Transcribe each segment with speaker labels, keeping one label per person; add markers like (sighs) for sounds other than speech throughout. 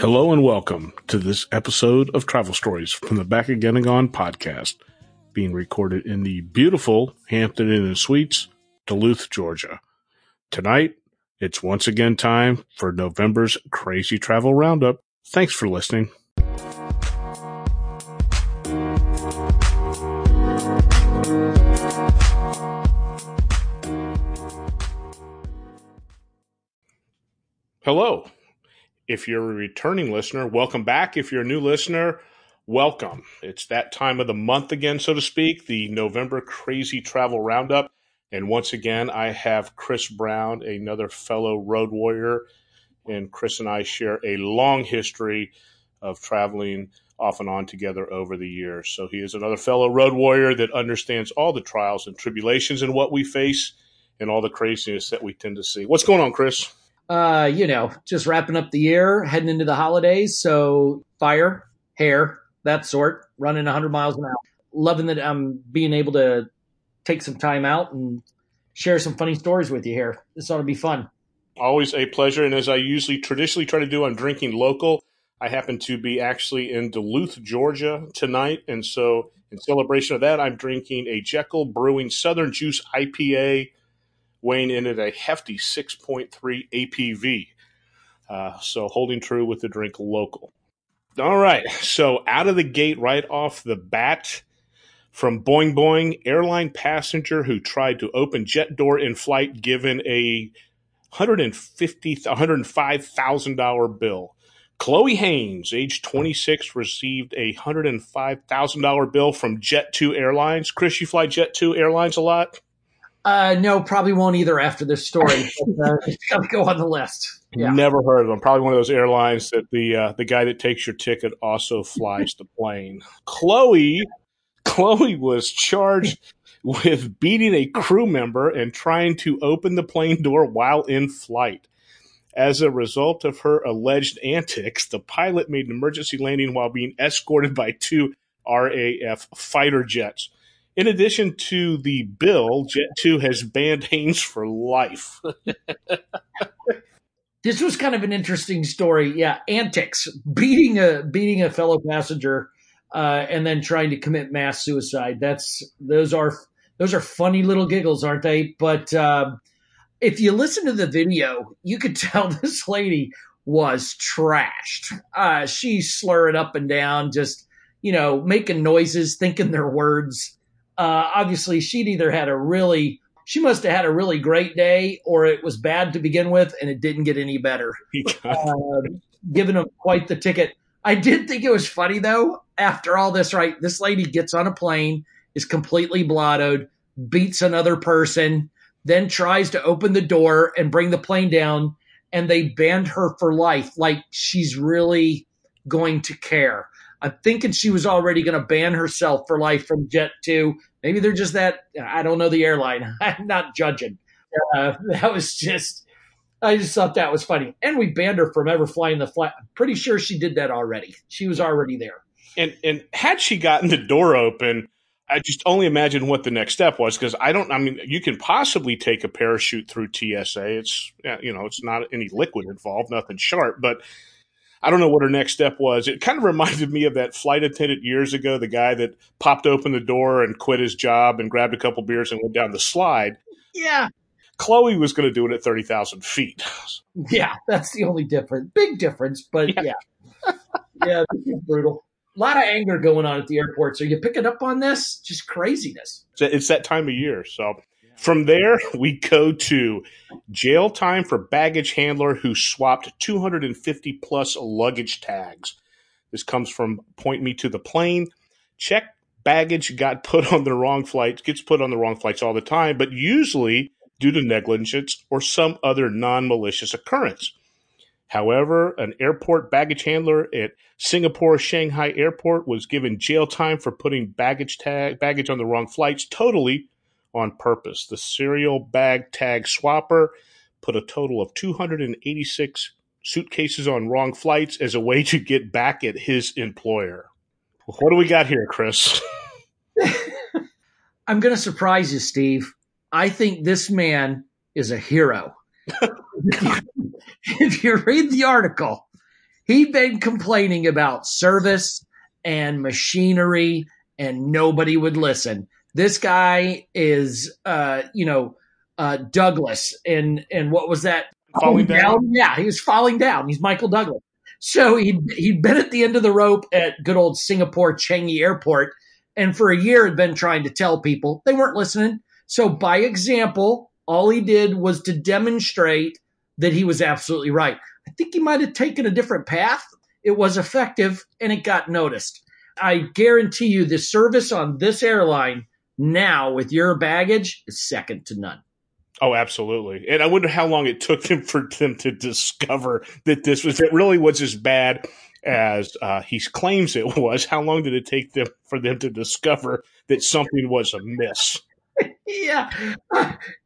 Speaker 1: Hello and welcome to this episode of Travel Stories from the Back Again and Gone podcast, being recorded in the beautiful Hampton Inn and Suites, Duluth, Georgia. Tonight, it's once again time for November's Crazy Travel Roundup. Thanks for listening. Hello. If you're a returning listener, welcome back. If you're a new listener, welcome. It's that time of the month again, so to speak, the November Crazy Travel Roundup. And once again, I have Chris Brown, another fellow road warrior. And Chris and I share a long history of traveling off and on together over the years. So he is another fellow road warrior that understands all the trials and tribulations and what we face and all the craziness that we tend to see. What's going on, Chris?
Speaker 2: Uh, you know, just wrapping up the year, heading into the holidays. So fire, hair, that sort, running 100 miles an hour. Loving that I'm being able to take some time out and share some funny stories with you here. This ought to be fun.
Speaker 1: Always a pleasure. And as I usually traditionally try to do, I'm drinking local. I happen to be actually in Duluth, Georgia tonight. And so, in celebration of that, I'm drinking a Jekyll Brewing Southern Juice IPA in at a hefty 6.3 ABV. Uh, so holding true with the drink local. All right. So out of the gate, right off the bat, from Boing Boing, airline passenger who tried to open jet door in flight given a $150, $105,000 bill. Chloe Haynes, age 26, received a $105,000 bill from Jet2 Airlines. Chris, you fly Jet2 Airlines a lot?
Speaker 2: Uh, no, probably won't either after this story. (laughs) but, uh, it's got to go on the list.
Speaker 1: Yeah. Never heard of them. Probably one of those airlines that the uh, the guy that takes your ticket also flies the plane. Chloe, Chloe was charged with beating a crew member and trying to open the plane door while in flight. As a result of her alleged antics, the pilot made an emergency landing while being escorted by two RAF fighter jets. In addition to the bill, Jet2 has banned Haynes for life. (laughs)
Speaker 2: this was kind of an interesting story. Yeah, antics, beating a beating a fellow passenger, uh, and then trying to commit mass suicide. That's those are those are funny little giggles, aren't they? But um, if you listen to the video, you could (laughs) tell this lady was trashed. Uh, she's slurring up and down, just you know, making noises, thinking their words uh, obviously she'd either had a really she must have had a really great day or it was bad to begin with and it didn't get any better. (laughs) Uh, giving them quite the ticket. I did think it was funny though after all this right this lady gets on a plane is completely blottoed beats another person then tries to open the door and bring the plane down and they banned her for life like she's really going to care. I'm thinking she was already going to ban herself for life from Jet 2 Maybe they're just that. I don't know the airline. (laughs) I'm not judging. Uh, that was just. I just thought that was funny. And we banned her from ever flying the flight. I'm pretty sure she did that already. She was already there.
Speaker 1: And and had she gotten the door open, I just only imagine what the next step was because I don't. I mean, you can possibly take a parachute through TSA. It's you know, it's not any liquid involved, nothing sharp, but I don't know what her next step was. It kind of (laughs) reminded me of that flight attendant years ago, the guy that popped open the door and quit his job and grabbed a couple beers and went down the slide.
Speaker 2: Yeah.
Speaker 1: Chloe was going to do it at 30,000 feet. (laughs)
Speaker 2: Yeah, that's the only difference. Big difference, but yeah. Yeah, (laughs) yeah brutal. A lot of anger going on at the airport. So you picking up on this? Just craziness.
Speaker 1: It's that time of year. So from there, we go to jail time for baggage handler who swapped 250 plus luggage tags. This comes from Point Me to the Plane. Check baggage got put on the wrong flights, gets put on the wrong flights all the time, but usually due to negligence or some other non malicious occurrence. However, an airport baggage handler at Singapore Changi Airport was given jail time for putting baggage tag baggage on the wrong flights totally on purpose. The serial bag tag swapper put a total of 286 suitcases on wrong flights as a way to get back at his employer. What do we got here, Chris? (laughs)
Speaker 2: I'm going to surprise you, Steve. I think this man is a hero. (laughs) if you read the article, he'd been complaining about service and machinery, and nobody would listen. This guy is, uh, you know, uh, Douglas, and and what was that?
Speaker 1: Falling down?
Speaker 2: Yeah, he was falling down. He's Michael Douglas. So he'd, he'd been at the end of the rope at good old Singapore Changi Airport, and for a year had been trying to tell people they weren't listening. So by example, all he did was to demonstrate that he was absolutely right. I think he might have taken a different path. It was effective and it got noticed. I guarantee you the service on this airline now with your baggage is second to none.
Speaker 1: Oh, absolutely. And I wonder how long it took them for them to discover that this was it really was as bad as uh, he claims it was. How long did it take them for them to discover that something was amiss?
Speaker 2: yeah,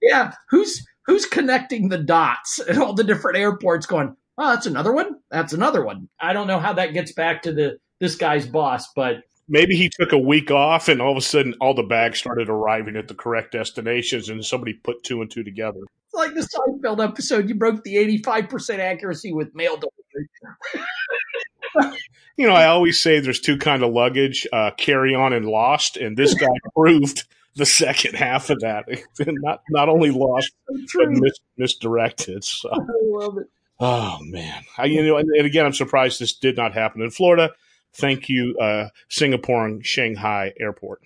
Speaker 2: yeah. Who's who's connecting the dots at all the different airports? Going, oh, that's another one. That's another one. I don't know how that gets back to the this guy's boss, but
Speaker 1: maybe he took a week off and all of a sudden all the bags started arriving at the correct destinations and somebody put two and two together.
Speaker 2: It's like the Seinfeld episode, you broke the 85% accuracy with mail delivery.
Speaker 1: you know, I always say there's two kind of luggage, uh, carry on and lost, and this guy (laughs) proved the second half of that. (laughs) not not only lost, but mis- misdirected. So. (laughs) I love it. Oh man, I, you know, and, and again, I'm surprised this did not happen in Florida. Thank you, uh, Singapore and Changi Airport.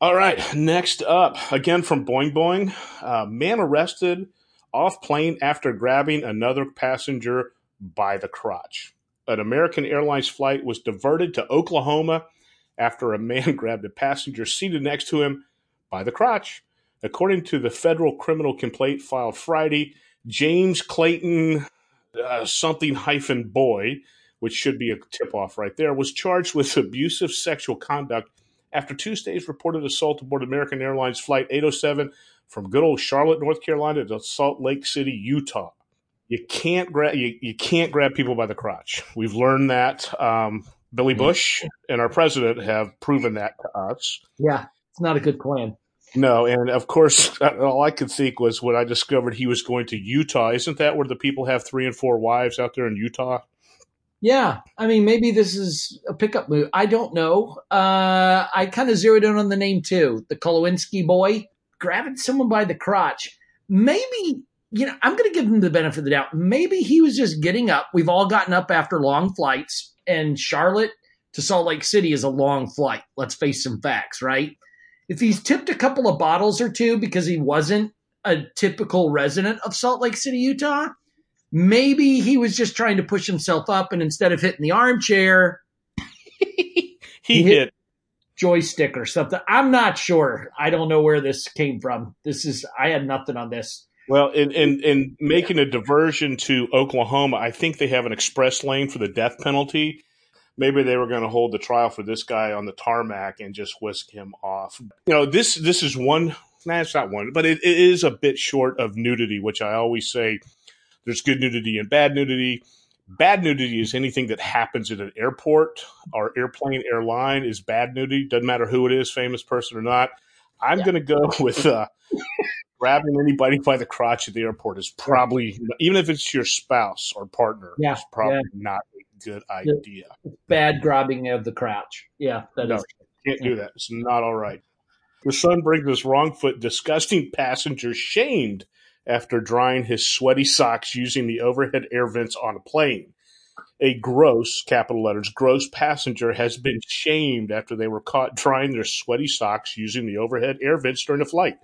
Speaker 1: All right, next up, again from Boing Boing, uh, man arrested off plane after grabbing another passenger by the crotch. An American Airlines flight was diverted to Oklahoma after a man (laughs) grabbed a passenger seated next to him by the crotch. According to the federal criminal complaint filed Friday, James Clayton uh, something hyphen boy which should be a tip off right there, was charged with abusive sexual conduct after Tuesday's reported assault aboard American Airlines Flight 807 from good old Charlotte, North Carolina to Salt Lake City, Utah. You can't grab you, you can't grab people by the crotch. We've learned that. Um, Billy Bush and our president have proven that to us.
Speaker 2: Yeah, it's not a good plan.
Speaker 1: No, and of course, (laughs) all I could think was when I discovered he was going to Utah. Isn't that where the people have three and four wives out there in Utah?
Speaker 2: Yeah, I mean, maybe this is a pickup move. I don't know. Uh, I kind of zeroed in on the name too, the Kolowinski boy grabbing someone by the crotch. Maybe you know, I'm going to give him the benefit of the doubt. Maybe he was just getting up. We've all gotten up after long flights, and Charlotte to Salt Lake City is a long flight. Let's face some facts, right? If he's tipped a couple of bottles or two because he wasn't a typical resident of Salt Lake City, Utah, Maybe he was just trying to push himself up, and instead of hitting the armchair, (laughs)
Speaker 1: he, he hit, hit
Speaker 2: joystick or something. I'm not sure. I don't know where this came from. This is I had nothing on this.
Speaker 1: Well, in, in, in making a diversion to Oklahoma, I think they have an express lane for the death penalty. Maybe they were going to hold the trial for this guy on the tarmac and just whisk him off. You know, this this is one. Nah, it's not one, but it, it is a bit short of nudity, which I always say there's good nudity and bad nudity. Bad nudity is anything that happens at an airport or airplane, airline is bad nudity. Doesn't matter who it is, famous person or not. I'm yeah. going to go (laughs) with uh, grabbing anybody by the crotch at the airport is probably, even if it's your spouse or partner,
Speaker 2: yeah.
Speaker 1: it's probably
Speaker 2: yeah.
Speaker 1: not a good idea.
Speaker 2: Bad grabbing of the crotch. Yeah,
Speaker 1: that no, is. Can't do that. It's not all right. The Sun brings this wrong foot disgusting passenger shamed after drying his sweaty socks using the overhead air vents on a plane. A gross, capital letters, gross passenger has been shamed after they were caught drying their sweaty socks using the overhead air vents during a flight.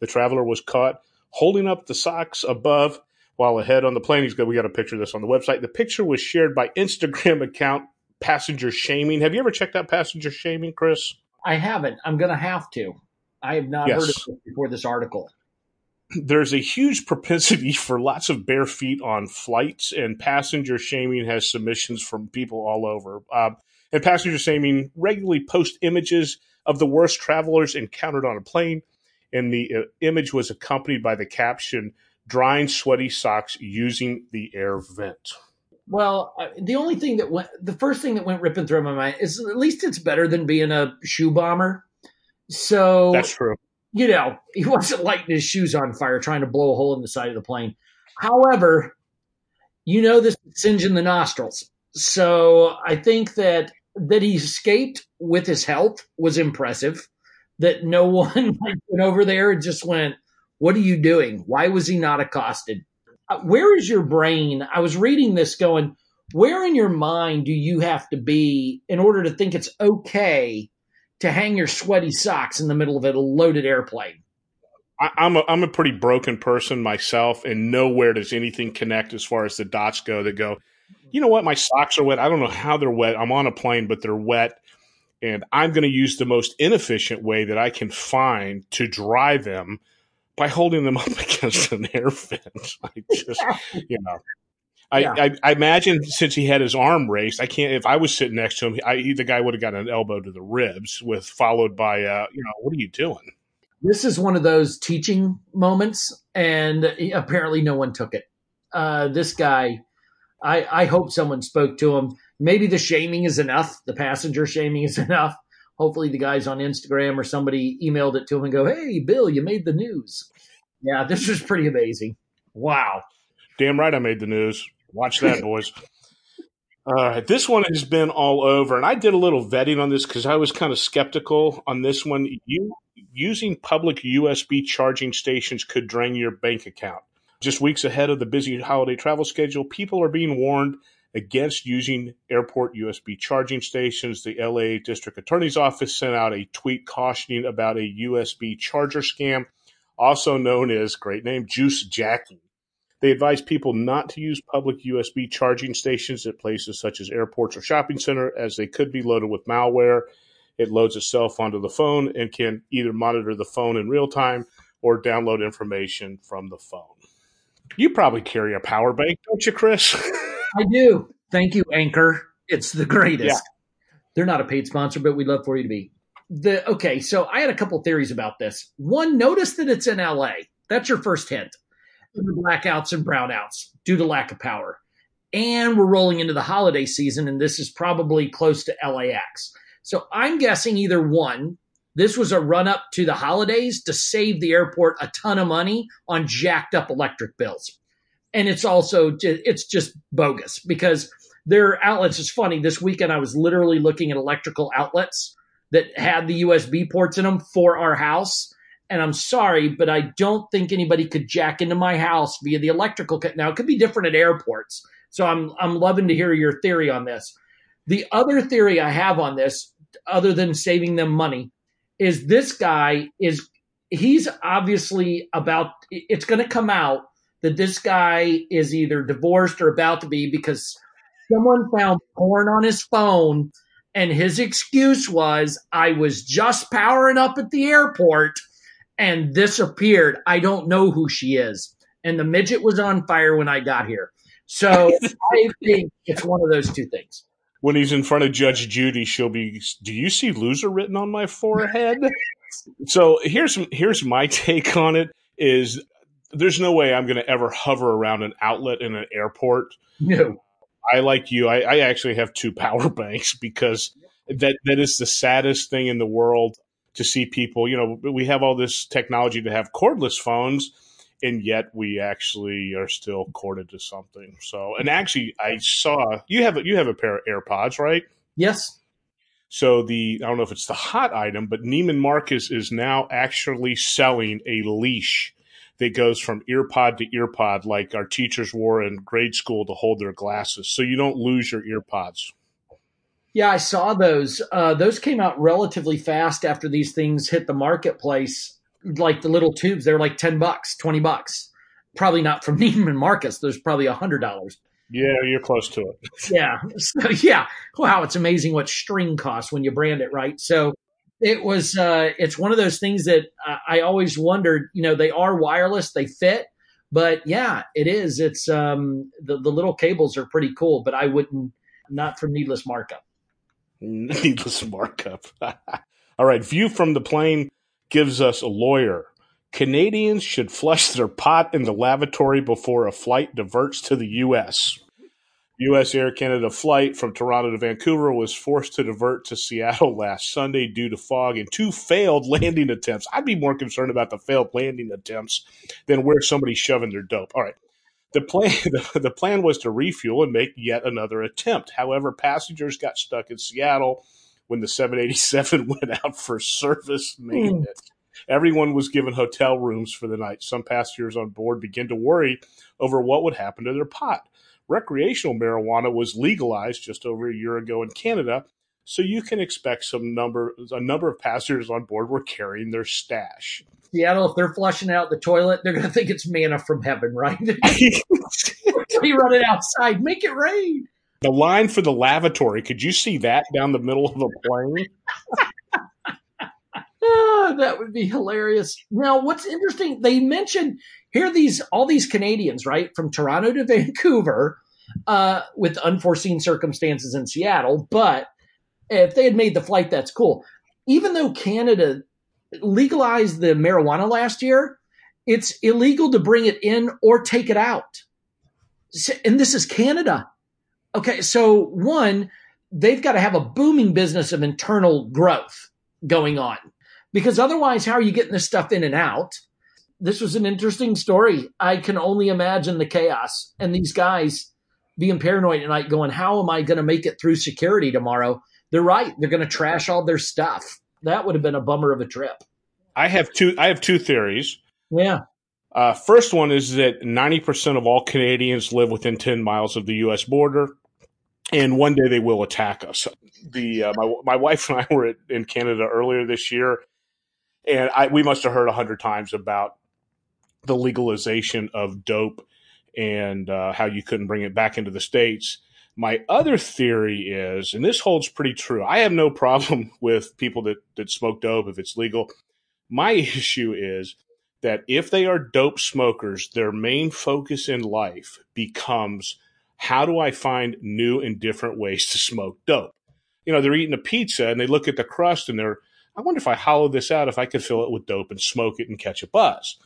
Speaker 1: The traveler was caught holding up the socks above while ahead on the plane. He's good. we got a picture of this on the website. The picture was shared by Instagram account Passenger Shaming. Have you ever checked out Passenger Shaming, Chris?
Speaker 2: I haven't. I'm going to have to. I have not yes. heard of it before this article
Speaker 1: there's a huge propensity (laughs) for lots of bare feet on flights, and passenger shaming has submissions from people all over. Uh, and passenger shaming regularly post images of the worst travelers encountered on a plane, and the uh, image was accompanied by the caption "drying sweaty socks using the air vent."
Speaker 2: Well, uh, the only thing that went, the first thing that went ripping through my mind is at least it's better than being a shoe bomber. So
Speaker 1: that's true
Speaker 2: you know, he wasn't lighting his shoes on fire trying to blow a hole in the side of the plane. However, you know this singeing the nostrils. So I think that that he escaped with his health was impressive. That no (laughs) one went over there and just went, "What are you doing? Why was he not accosted?" Uh, where is your brain? I was reading this, going, "Where in your mind do you have to be in order to think it's okay to hang your sweaty socks in the middle of a loaded airplane?"
Speaker 1: I, I'm a I'm a pretty broken person myself, and nowhere does anything connect as far as the dots go. That go, you know what? My socks are wet. I don't know how they're wet. I'm on a plane, but they're wet. And I'm going to use the most inefficient way that I can find to dry them by holding them up (laughs) against an air vent. (laughs) I just, you know. I, yeah. I, I, imagine since he had his arm raised, I can't. If I was sitting next to him, I, the guy would have got an elbow to the ribs, with followed by, uh, you know, what are you doing?
Speaker 2: This is one of those teaching moments, and apparently no one took it. Uh, this guy, I, I hope someone spoke to him. Maybe the shaming is enough. The passenger shaming is (laughs) enough. Hopefully, the guys on Instagram or somebody emailed it to him and go, "Hey, Bill, you made the news." Yeah, this was pretty amazing. Wow.
Speaker 1: Damn right, I made the news. Watch that, boys. All right, this one has been all over, and I did a little vetting on this because I was kind of skeptical on this one. You using public USB charging stations could drain your bank account. Just weeks ahead of the busy holiday travel schedule, people are being warned against using airport USB charging stations. The LA District Attorney's Office sent out a tweet cautioning about a USB charger scam, also known as great name juice jacking. They advise people not to use public USB charging stations at places such as airports or shopping center as they could be loaded with malware. It loads itself onto the phone and can either monitor the phone in real time or download information from the phone. You probably carry a power bank, don't you, Chris?
Speaker 2: I do. Thank you, Anker. It's the greatest. Yeah. They're not a paid sponsor, but we'd love for you to be. The okay, so I had a couple theories about this. One, notice that it's in LA. That's your first hint. Blackouts and brownouts due to lack of power. And we're rolling into the holiday season, and this is probably close to LAX. So I'm guessing either one, this was a run up to the holidays to save the airport a ton of money on jacked up electric bills. And it's also it's just bogus because their outlets is funny. This weekend I was literally looking at electrical outlets that had the USB ports in them for our house. And I'm sorry, but I don't think anybody could jack into my house via the electrical cut. Now it could be different at airports. So I'm I'm loving to hear your theory on this. The other theory I have on this, other than saving them money, is this guy is he's obviously about it's going to come out that this guy is either divorced or about to be because someone found porn on his phone and his excuse was I was just powering up at the airport and this appeared. I don't know who she is. And the midget was on fire when I got here. So (laughs) I think it's one of those two things
Speaker 1: when he's in front of Judge Judy, she'll be, "Do you see loser written on my forehead?" (laughs) so here's here's my take on it: is there's no way I'm going to ever hover around an outlet in an airport.
Speaker 2: No,
Speaker 1: I like you. I, I actually have two power (laughs) banks because that that is the saddest thing in the world to see people. You know, we have all this technology to have cordless phones and yet we actually are still corded to something. So, and actually, I saw you have a, you have a pair of AirPods, right?
Speaker 2: Yes.
Speaker 1: So the I don't know if it's the hot item, but Neiman Marcus is now actually selling a leash that goes from earpod to earpod, like our teachers wore in grade school to hold their glasses, so you don't lose your earpods.
Speaker 2: Yeah, I saw those. Uh, those came out relatively fast after these things hit the marketplace like the little tubes, they're like 10 bucks, 20 bucks. Probably not from (laughs) Neiman Marcus. There's probably a hundred dollars.
Speaker 1: Yeah, you're close to it. (laughs)
Speaker 2: yeah. So, yeah. Wow. It's amazing what string costs when you brand it right. So it was, uh, it's one of those things that I, I always wondered, you know, they are wireless, they fit, but yeah, it is. It's, um, the, the little cables are pretty cool, but I wouldn't, not for needless markup. (laughs)
Speaker 1: Needless markup. (laughs) All right. View from the plane gives us a lawyer. Canadians should flush their pot in the lavatory before a flight diverts to the U.S. U.S. Air Canada flight from Toronto to Vancouver was forced to divert to Seattle last Sunday due to fog and two failed (laughs) landing attempts. I'd be more concerned about the failed landing attempts than where somebody's shoving their dope. All right. The plan, (laughs) the, the plan was to refuel and make yet another attempt. However, passengers got stuck in Seattle when the 787 (laughs) went out for service maintenance. Mm. Everyone was given hotel rooms for the night. Some passengers on board began to worry over what would happen to their pot. Recreational marijuana was legalized just over a year ago in Canada, so you can expect some number a number of passengers on board were carrying their stash.
Speaker 2: Seattle, if they're flushing out the toilet, they're going to think it's manna from heaven, right? (laughs) (laughs) Be running outside, make it rain.
Speaker 1: The line for the lavatory, could you see that down the middle of a plane?
Speaker 2: oh, (laughs) that would be hilarious. Now, what's interesting, they mentioned here these all these Canadians, right, from Toronto to Vancouver, uh, with unforeseen circumstances in Seattle. But if they had made the flight, that's cool. Even though Canada legalized the marijuana last year, it's illegal to bring it in or take it out. And this is Canada. Okay, so one, they've got to have a booming business of internal growth going on because otherwise, how are you getting this stuff in and out? This was an interesting story. I can only imagine the chaos and these guys being paranoid at night, going, How am I going to make it through security tomorrow? They're right. They're going to trash all their stuff. That would have been a bummer of a trip.
Speaker 1: I have two. I have two theories.
Speaker 2: Yeah.
Speaker 1: Uh, first one is that 90% of all Canadians live within 10 miles of the U.S. border and one day they will attack us. The uh, my my wife and I (laughs) were at, in Canada earlier this year, and I we must have heard a hundred times about the legalization of dope and uh, how you couldn't bring it back into the states. My other theory is, and this holds pretty true. I have no (laughs) problem with people that that smoke dope if it's legal. My (laughs) issue is that if they are dope smokers, their main focus in life becomes how do I find new and different ways to smoke dope? You know, they're eating a pizza and they look at the crust and they're, I wonder if I hollow this out, if I could fill it with dope and smoke it and catch a buzz.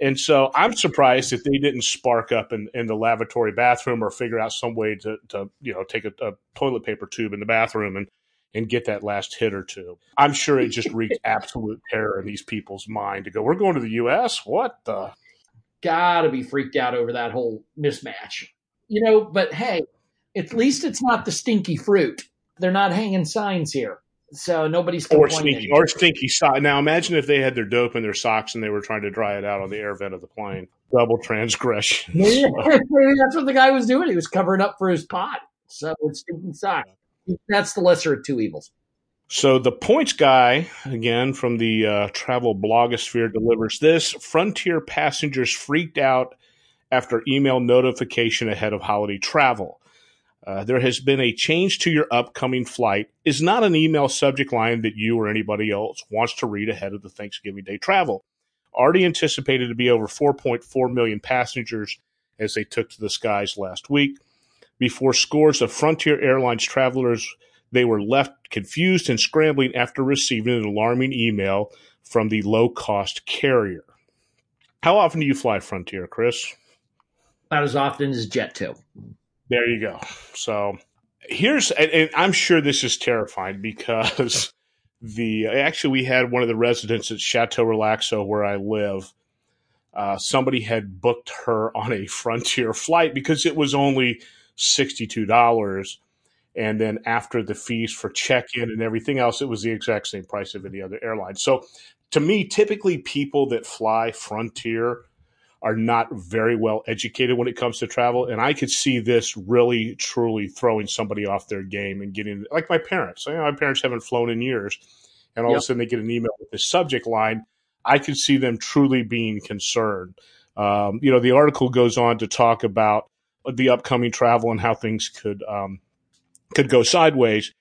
Speaker 1: And so I'm surprised that they didn't spark up in, in the lavatory bathroom or figure out some way to, to you know, take a, a toilet paper tube in the bathroom and, and get that last hit or two. I'm sure it just wreaked (laughs) absolute terror in these people's mind to go, we're going to the U.S. What the?
Speaker 2: Gotta be freaked out over that whole mismatch you know, but hey, at least it's not the stinky fruit. They're not hanging signs here. So nobody's
Speaker 1: or stinky or stinky sock. Now imagine if they had their dope in their socks and they were trying to dry it out on the air vent of the plane. Double transgression.
Speaker 2: Maybe, (laughs) that's what the guy was doing. He was covering up for his pot. So it's stinking sock. That's the lesser of two evils.
Speaker 1: So the points guy, again from the uh, travel blogosphere, delivers this. Frontier passengers freaked out after email notification ahead of holiday travel. Uh, there has been a change to your upcoming flight is not an email subject line that you or anybody else wants to read ahead of the Thanksgiving Day travel. Already anticipated to be over 4.4 million passengers as they took to the skies last week. Before scores of Frontier Airlines travelers, they were left confused and scrambling after receiving an alarming email from the low cost carrier. How often do you fly Frontier, Chris?
Speaker 2: about as often as Jet2.
Speaker 1: There you go. So here's, and I'm sure this is terrifying because (laughs) the actually we had one of the residents at Chateau Relaxo where I live. Uh, somebody had booked her on a (laughs) Frontier flight because it was only sixty-two dollars, and then after the fees for check-in and everything else, it was the exact same price of any other airline. So, to me, typically people that fly Frontier are not very well educated when it comes to travel. And I could see this really, truly throwing somebody off their game and getting, like my parents. You know, my parents haven't flown in years. And all yep. of a sudden they get an email with the subject line. I could see them truly being concerned. Um, you know, the article goes on to talk about the upcoming travel and how things could um, could go sideways.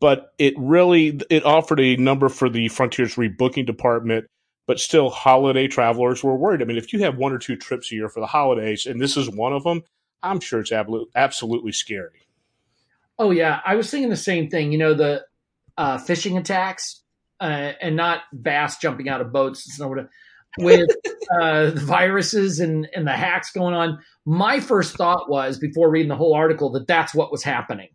Speaker 1: But it really it offered a number for the Frontiers rebooking department but still holiday travelers were worried. I mean, if you have one or two trips a year for the holidays and this is one of them, I'm sure it's absolutely scary.
Speaker 2: Oh yeah, I was thinking the same thing. You know, the uh, phishing attacks uh, and not bass jumping out of boats and with (laughs) uh, the viruses and, and the hacks going on. My first thought was before reading the whole article that that's what was happening.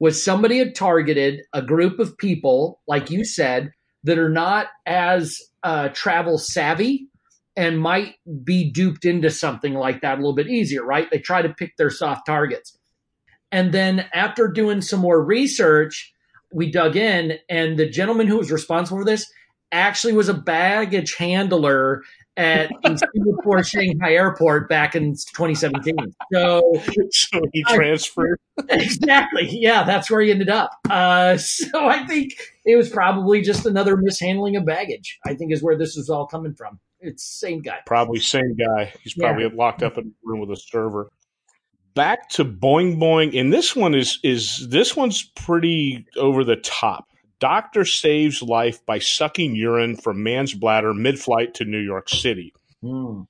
Speaker 2: Was somebody had targeted a group of people, like you said, that are not as uh, travel savvy and might be duped into something like that a little bit easier, right? They try to pick their soft targets. And then after doing some more research, we dug in, and the gentleman who was responsible for this actually was a baggage handler at the Singapore Changi Airport back in 2017. So,
Speaker 1: so he transferred.
Speaker 2: exactly. Yeah, that's where he ended up. Uh, so I think it was probably just another mishandling of baggage. I think is where this is all coming from. It's same guy.
Speaker 1: Probably same guy. He's probably yeah. locked up in a room with a server. Back to Boing Boing, and this one is is this one's pretty over the top. Doctor saves life by sucking urine from man's bladder mid-flight to New York City.
Speaker 2: Mm.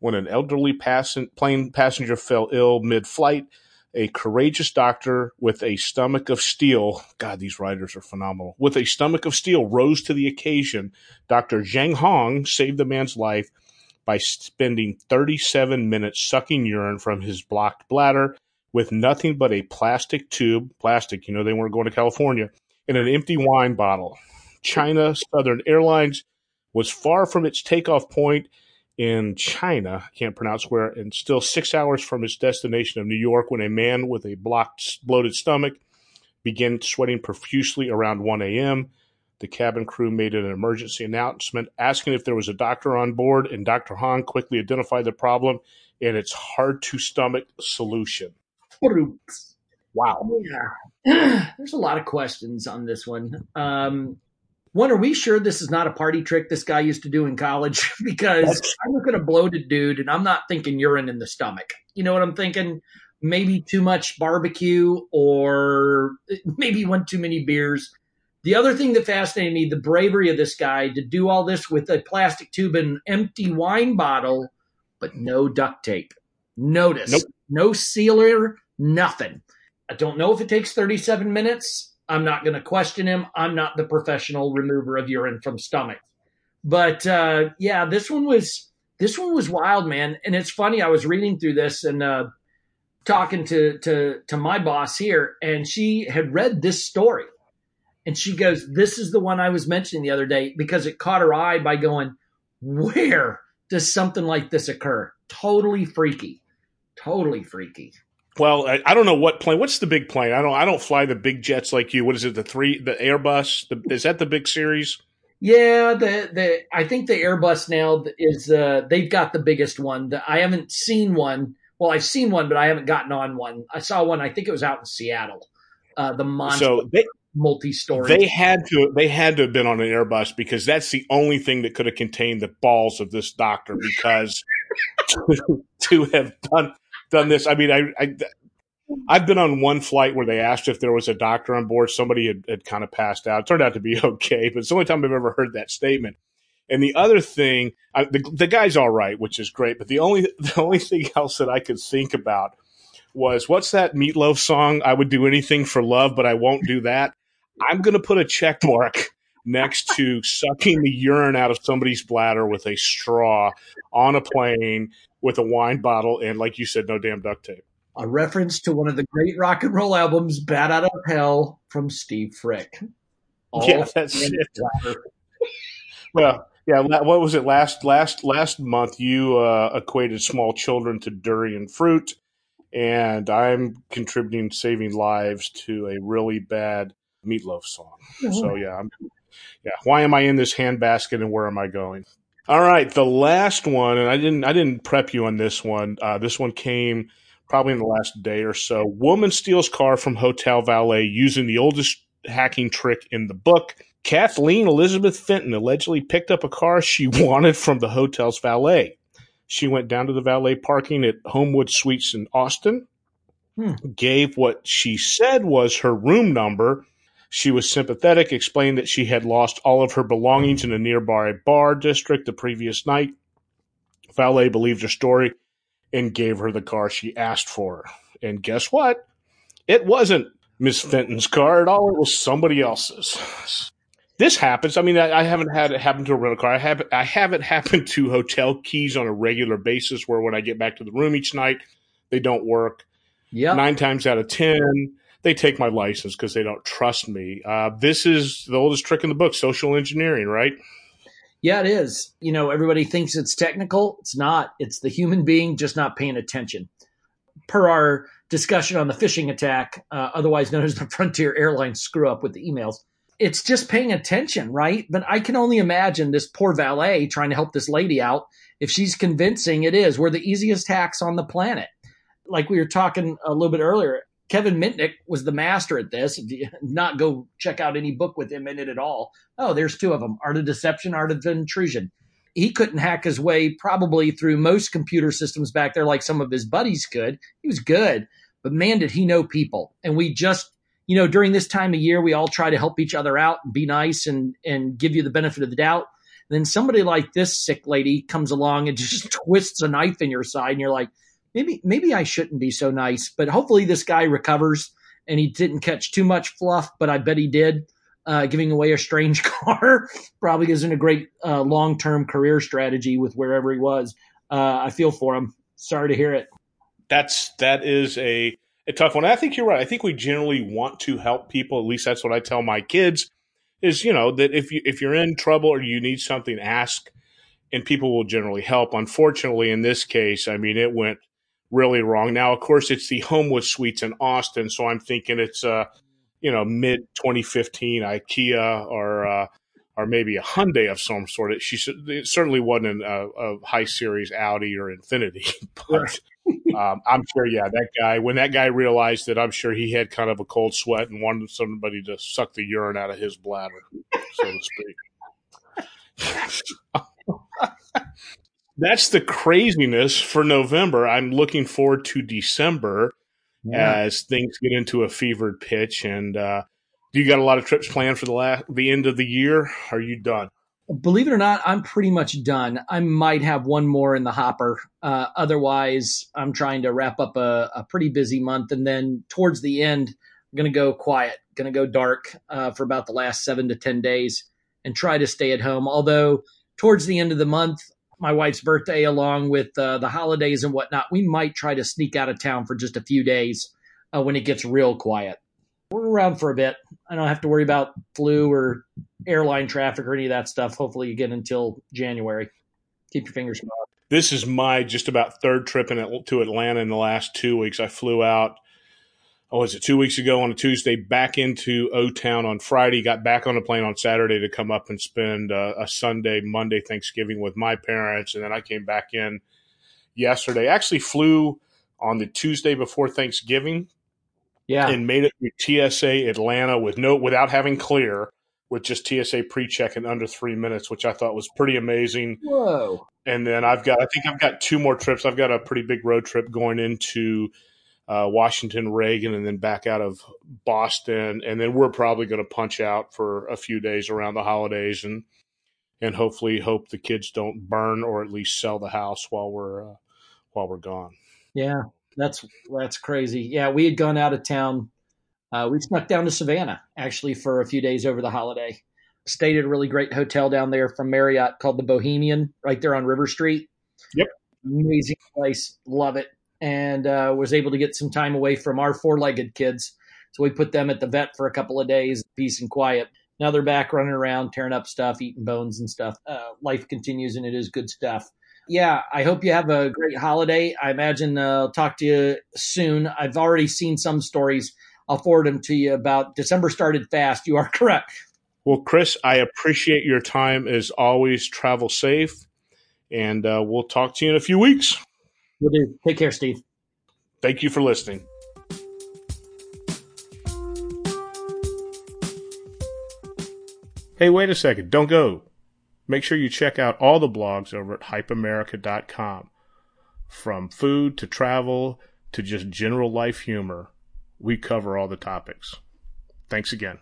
Speaker 1: When an elderly passen- plane passenger fell ill mid-flight, a courageous doctor with a stomach of steel, God, these writers are phenomenal, with a stomach of steel rose to the occasion. Dr. Zhang Hong saved the man's life by spending 37 minutes sucking urine from his blocked bladder with nothing but a plastic tube, plastic, you know, they weren't going to California, in an empty wine bottle. China Southern Airlines was far from its takeoff point in China, I can't pronounce where, and still six hours from its destination of New York when a man with a blocked, bloated stomach began sweating profusely around 1 a.m. The cabin crew made an emergency announcement asking if there was a doctor on board, and Dr. Han quickly identified the problem and its hard to stomach solution.
Speaker 2: Wow. Yeah. (sighs) There's a lot of questions on this one. Um, one, are we sure this is not a party trick this guy used to do in college? (laughs) because I look at a bloated dude and I'm not thinking urine in the stomach. You know what I'm thinking? Maybe too much barbecue or (laughs) maybe one too many beers. The other thing that fascinated me, the bravery of this guy to do all this with a plastic tube and empty wine bottle, but no duct tape. Notice, nope. no sealer, nothing. I don't know if it takes 37 minutes. I'm not going to question him. I'm not the professional remover of urine from stomach. But uh, yeah, this one was this one was wild, man. And it's funny. I was reading through this and uh, talking to to to my boss here, and she had read this story, and she goes, "This is the one I was mentioning the other day because it caught her eye by going, where does something like this occur? Totally freaky, totally freaky."
Speaker 1: Well, I, I, don't know what plane. What's the big plane? I don't. I don't fly the big jets like you. What is it? The three, the Airbus. The, is that the big series?
Speaker 2: Yeah, the the I think the Airbus now is uh, they've got the biggest one. The, I haven't seen one. Well, I've seen one, but I haven't gotten on one. I saw one. I think it was out in Seattle. Uh, the monster so they, multi-story.
Speaker 1: They had to. They had to have been on an Airbus because that's the only thing that could have contained the balls of this doctor. Because (laughs) to, to have done done this. I mean, I, I I've been on one flight where they asked if there was a doctor on board. Somebody had, had kind of passed out. It turned out to be (laughs) okay, but it's the only time I've ever heard that statement. And the other thing, I, the, the guy's all right, which is great. But the only (laughs) the only thing else that I could think about was what's that Meatloaf song? I would do anything for love, but I won't do that. I'm going to put a check mark next to sucking the urine out of somebody's bladder with a straw on a plane with a wine bottle and, like you said, no damn duct tape.
Speaker 2: A reference to one of the great rock and roll albums, "Bat Out of Hell" from Steve Frick.
Speaker 1: All yeah, that's it. well, yeah. What was it last last last month? You uh, equated small children to durian fruit, and I'm contributing saving lives to a really bad meatloaf song. Oh. So yeah, I'm, yeah. Why am I in this handbasket, and where am I going? All right, the last one, and I didn't I didn't prep you on this one. Uh, this one came probably in the last day or so. Woman steals car from hotel valet using the oldest hacking trick in the book. Kathleen Elizabeth Fenton allegedly picked up a car she (laughs) wanted from the hotel's valet. She went down to the valet parking at Homewood Suites in Austin, hmm. gave what she said was her room number, she was sympathetic, explained that she had lost all of her belongings in a nearby bar district the previous night. Valet believed her story and gave her the car she asked for. And guess what? It wasn't Miss Fenton's car at all. It was somebody else's. This happens. I mean, I, I, haven't had it happen to a rental car. I have I have it (laughs) happen to hotel keys on a regular basis, where when I get back to the room each night, they don't work.
Speaker 2: Yeah,
Speaker 1: nine times out of ten, they take my license because they don't trust me. Uh, this is the oldest trick in the book: social engineering, right?
Speaker 2: Yeah, it is. You know, everybody thinks it's technical. It's not. It's the human being just not paying attention. Per our discussion on the phishing attack, uh, otherwise known as the (laughs) Frontier Airlines screw up with the emails, it's just paying attention, right? But I can only imagine this poor valet trying to help this lady out. If she's convincing it is, we're the easiest hacks on the planet. Like we were talking a little bit earlier, Kevin Mitnick was the master at this. (laughs) Not go check out any book with him in it at all. Oh, there's two of them Art of Deception, Art of Intrusion. He couldn't hack his way probably through most computer systems back there like some of his buddies could. He was good, but man, did he know people. And we just, you know, during this time of year, we all try to help each other out and be nice and, and give you the benefit of the doubt. And then somebody like this sick lady comes along and (laughs) just twists a knife in your side, and you're like, maybe maybe I shouldn't be so nice. But hopefully this guy recovers and he didn't catch too much fluff, but I bet he did. Uh, giving away a strange (laughs) car probably isn't a great uh, long term career strategy with wherever he was. Uh, I feel for him. Sorry to hear it.
Speaker 1: That's that is a a tough one. I think you're right. I think we generally want to help people. At least that's what I tell my kids. Is you know that if you if you're in trouble or you need something, ask, and people will generally help. Unfortunately, in this case, I mean, it went really wrong. Now, of course, it's the Homewood Suites in Austin, so I'm thinking it's uh, you know, mid 2015 Kia or uh, or maybe a Hyundai of some sort. It, she it certainly wasn't a, a, high series Audi or Infiniti, (laughs) but (laughs) um, I'm sure, yeah, that guy. When that guy realized that, I'm sure he had kind of a cold sweat and wanted somebody to suck the urine out of his bladder, so to speak. (laughs) that's the craziness for November. I'm looking forward to December yeah. as things get into a fevered pitch. And uh, do you got a lot of trips planned for the last the end of the year? Are you done?
Speaker 2: Believe it or not, I'm pretty much done. I might have one more in the hopper. Uh, otherwise, I'm trying to wrap up a, a, pretty busy month, and then towards the end, I'm going to go quiet, going to go dark uh, for about the last seven to ten days, and try to stay at home. Although towards the end of the month, my wife's birthday along with uh, the holidays and whatnot, we might try to sneak out of town for just a few days uh, when it gets real quiet. We're around for a bit. I don't have to worry about flu or airline traffic or any of that stuff. Hopefully, again until January. Keep your fingers crossed.
Speaker 1: This is my just about third trip in, to Atlanta in the last two weeks. I flew out oh, was it two weeks ago on a Tuesday back into O Town on Friday, got back on the plane on Saturday to come up and spend uh, a Sunday, Monday Thanksgiving with my parents. And then I came back in yesterday. Actually flew on the Tuesday before Thanksgiving.
Speaker 2: Yeah.
Speaker 1: And made it through TSA Atlanta with no, without having clear with just TSA pre-check in under three minutes, which I thought was pretty amazing.
Speaker 2: Whoa.
Speaker 1: And then I've got, I think I've got two more trips. I've got a pretty big road trip going into uh, Washington, Reagan, and then back out of Boston, and then we're probably going to punch out for a few days around the holidays, and and hopefully hope the kids don't burn or at least sell the house while we're uh, while we're gone.
Speaker 2: Yeah, that's that's crazy. Yeah, we had gone out of town. Uh, we snuck down to Savannah actually for a few days over the holiday. Stayed at a really great hotel down there from Marriott called the Bohemian, right there on River Street.
Speaker 1: Yep,
Speaker 2: amazing place. Love it and uh, was able to get some time away from our four legged kids. So we put them at the vet for a couple of days, peace and quiet. Now they're back running around, tearing up stuff, eating bones and stuff. Uh, life continues, and it is good stuff. Yeah, I hope you have a great holiday. I imagine uh, I'll talk to you soon. I've already seen some stories. I'll forward them to you about December started fast. You are (laughs) correct.
Speaker 1: Well, Chris, I appreciate your time as always. Travel safe, and uh, we'll talk to you in a few weeks.
Speaker 2: Will do. Take care, Steve.
Speaker 1: Thank you for listening. Hey, wait a second. Don't go. Make sure you check out all the blogs over at hypeamerica.com. From food to travel to just general life humor, we cover all the topics. Thanks again.